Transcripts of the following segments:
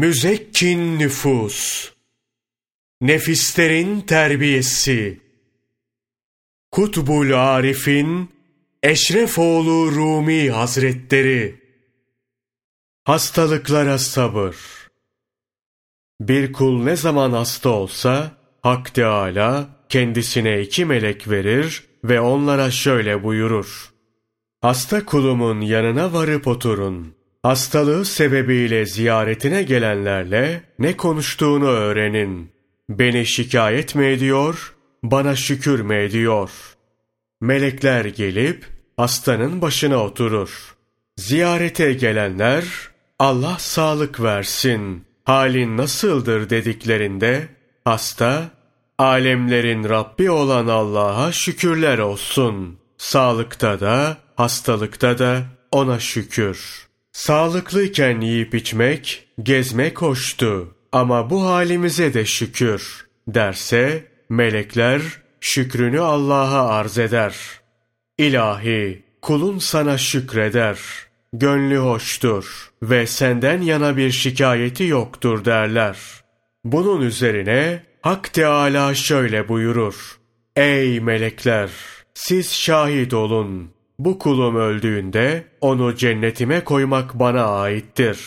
Müzekkin nüfus, nefislerin terbiyesi, Kutbul Arif'in Eşrefoğlu Rumi Hazretleri, Hastalıklara sabır. Bir kul ne zaman hasta olsa, Hak Teâlâ kendisine iki melek verir ve onlara şöyle buyurur. Hasta kulumun yanına varıp oturun. Hastalığı sebebiyle ziyaretine gelenlerle ne konuştuğunu öğrenin. Beni şikayet mi ediyor, bana şükür mü ediyor? Melekler gelip hastanın başına oturur. Ziyarete gelenler Allah sağlık versin, halin nasıldır dediklerinde hasta alemlerin Rabbi olan Allah'a şükürler olsun. Sağlıkta da hastalıkta da ona şükür. Sağlıklıyken yiyip içmek, gezmek hoştu ama bu halimize de şükür derse melekler şükrünü Allah'a arz eder. İlahi kulun sana şükreder. Gönlü hoştur ve senden yana bir şikayeti yoktur derler. Bunun üzerine Hak Teâlâ şöyle buyurur. Ey melekler! Siz şahit olun. Bu kulum öldüğünde onu cennetime koymak bana aittir.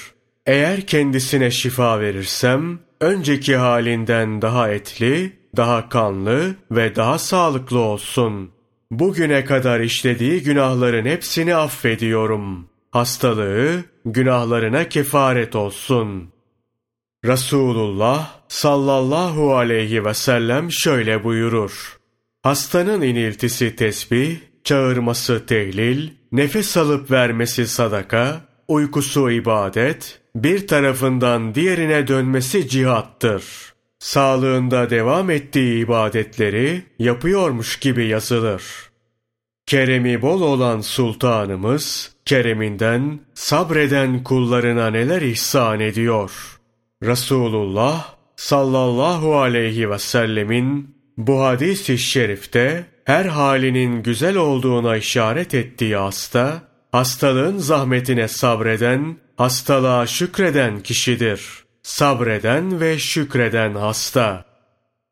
Eğer kendisine şifa verirsem, önceki halinden daha etli, daha kanlı ve daha sağlıklı olsun. Bugüne kadar işlediği günahların hepsini affediyorum. Hastalığı günahlarına kefaret olsun. Resulullah sallallahu aleyhi ve sellem şöyle buyurur. Hastanın iniltisi tesbih, çağırması tehlil, nefes alıp vermesi sadaka, uykusu ibadet, bir tarafından diğerine dönmesi cihattır. Sağlığında devam ettiği ibadetleri yapıyormuş gibi yazılır. Keremi bol olan sultanımız, kereminden sabreden kullarına neler ihsan ediyor. Resulullah sallallahu aleyhi ve sellemin bu hadis-i şerifte her halinin güzel olduğuna işaret ettiği hasta, hastalığın zahmetine sabreden, hastalığa şükreden kişidir. Sabreden ve şükreden hasta.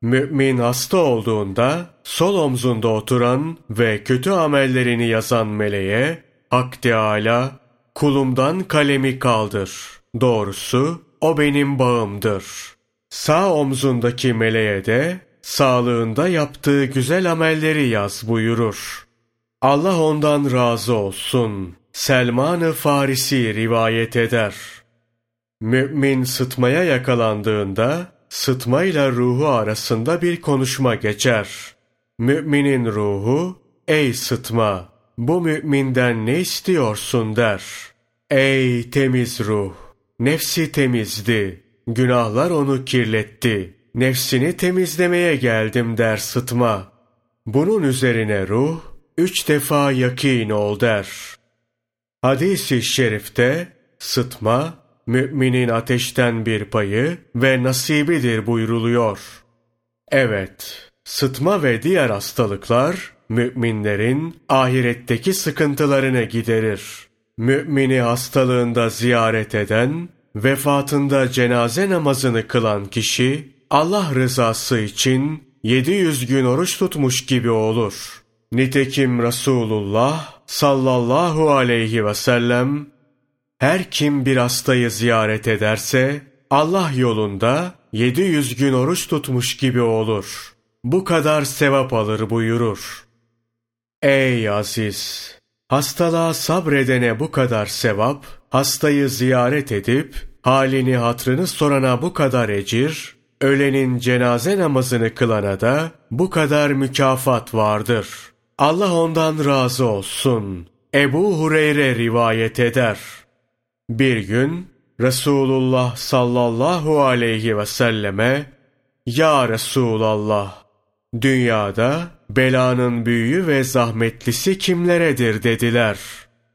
Mümin hasta olduğunda sol omzunda oturan ve kötü amellerini yazan meleğe Hak Teâlâ kulumdan kalemi kaldır. Doğrusu o benim bağımdır. Sağ omzundaki meleğe de sağlığında yaptığı güzel amelleri yaz buyurur. Allah ondan razı olsun. Selman-ı Farisi rivayet eder. Mümin sıtmaya yakalandığında sıtmayla ruhu arasında bir konuşma geçer. Müminin ruhu, ey sıtma, bu müminden ne istiyorsun der. Ey temiz ruh, nefsi temizdi, günahlar onu kirletti. Nefsini temizlemeye geldim der sıtma. Bunun üzerine ruh, üç defa yakin ol der. Hadis-i şerifte, sıtma, müminin ateşten bir payı ve nasibidir buyruluyor. Evet, sıtma ve diğer hastalıklar, müminlerin ahiretteki sıkıntılarını giderir. Mümini hastalığında ziyaret eden, vefatında cenaze namazını kılan kişi, Allah rızası için 700 gün oruç tutmuş gibi olur. Nitekim Resulullah sallallahu aleyhi ve sellem, her kim bir hastayı ziyaret ederse, Allah yolunda 700 gün oruç tutmuş gibi olur. Bu kadar sevap alır buyurur. Ey aziz! Hastalığa sabredene bu kadar sevap, hastayı ziyaret edip, halini hatrını sorana bu kadar ecir, ölenin cenaze namazını kılana da bu kadar mükafat vardır. Allah ondan razı olsun. Ebu Hureyre rivayet eder. Bir gün Resulullah sallallahu aleyhi ve selleme Ya Resulallah dünyada belanın büyüğü ve zahmetlisi kimleredir dediler.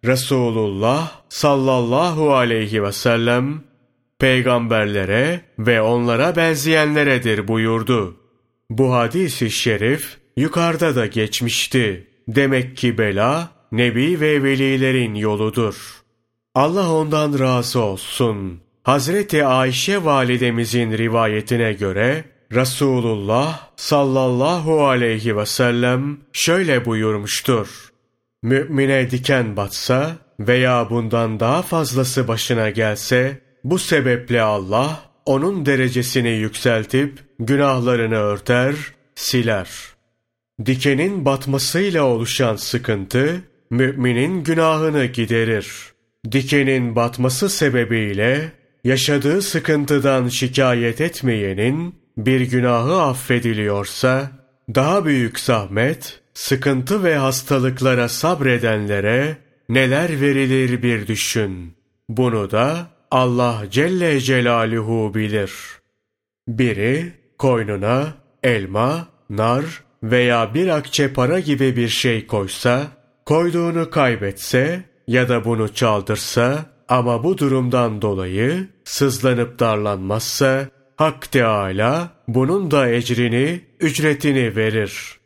Resulullah sallallahu aleyhi ve sellem peygamberlere ve onlara benzeyenleredir buyurdu. Bu hadis-i şerif yukarıda da geçmişti. Demek ki bela nebi ve velilerin yoludur. Allah ondan razı olsun. Hazreti Ayşe validemizin rivayetine göre Resulullah sallallahu aleyhi ve sellem şöyle buyurmuştur. Mümine diken batsa veya bundan daha fazlası başına gelse, bu sebeple Allah onun derecesini yükseltip günahlarını örter, siler. Dikenin batmasıyla oluşan sıkıntı, müminin günahını giderir. Dikenin batması sebebiyle yaşadığı sıkıntıdan şikayet etmeyenin bir günahı affediliyorsa, daha büyük zahmet, sıkıntı ve hastalıklara sabredenlere neler verilir bir düşün. Bunu da Allah Celle Celaluhu bilir. Biri koynuna elma, nar veya bir akçe para gibi bir şey koysa, koyduğunu kaybetse ya da bunu çaldırsa ama bu durumdan dolayı sızlanıp darlanmazsa Hak Teâlâ bunun da ecrini, ücretini verir.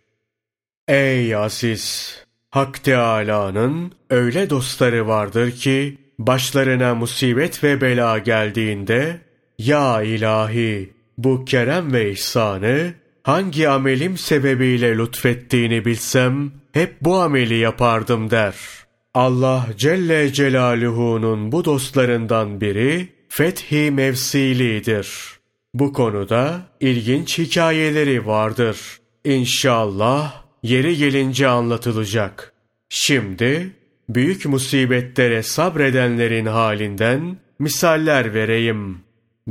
Ey aziz! Hak Teâlâ'nın öyle dostları vardır ki, başlarına musibet ve bela geldiğinde, Ya ilahi! Bu kerem ve ihsanı, hangi amelim sebebiyle lütfettiğini bilsem, hep bu ameli yapardım der. Allah Celle Celaluhu'nun bu dostlarından biri, Fethi Mevsili'dir. Bu konuda ilginç hikayeleri vardır. İnşallah yeri gelince anlatılacak. Şimdi büyük musibetlere sabredenlerin halinden misaller vereyim.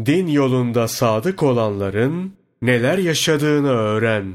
Din yolunda sadık olanların neler yaşadığını öğren.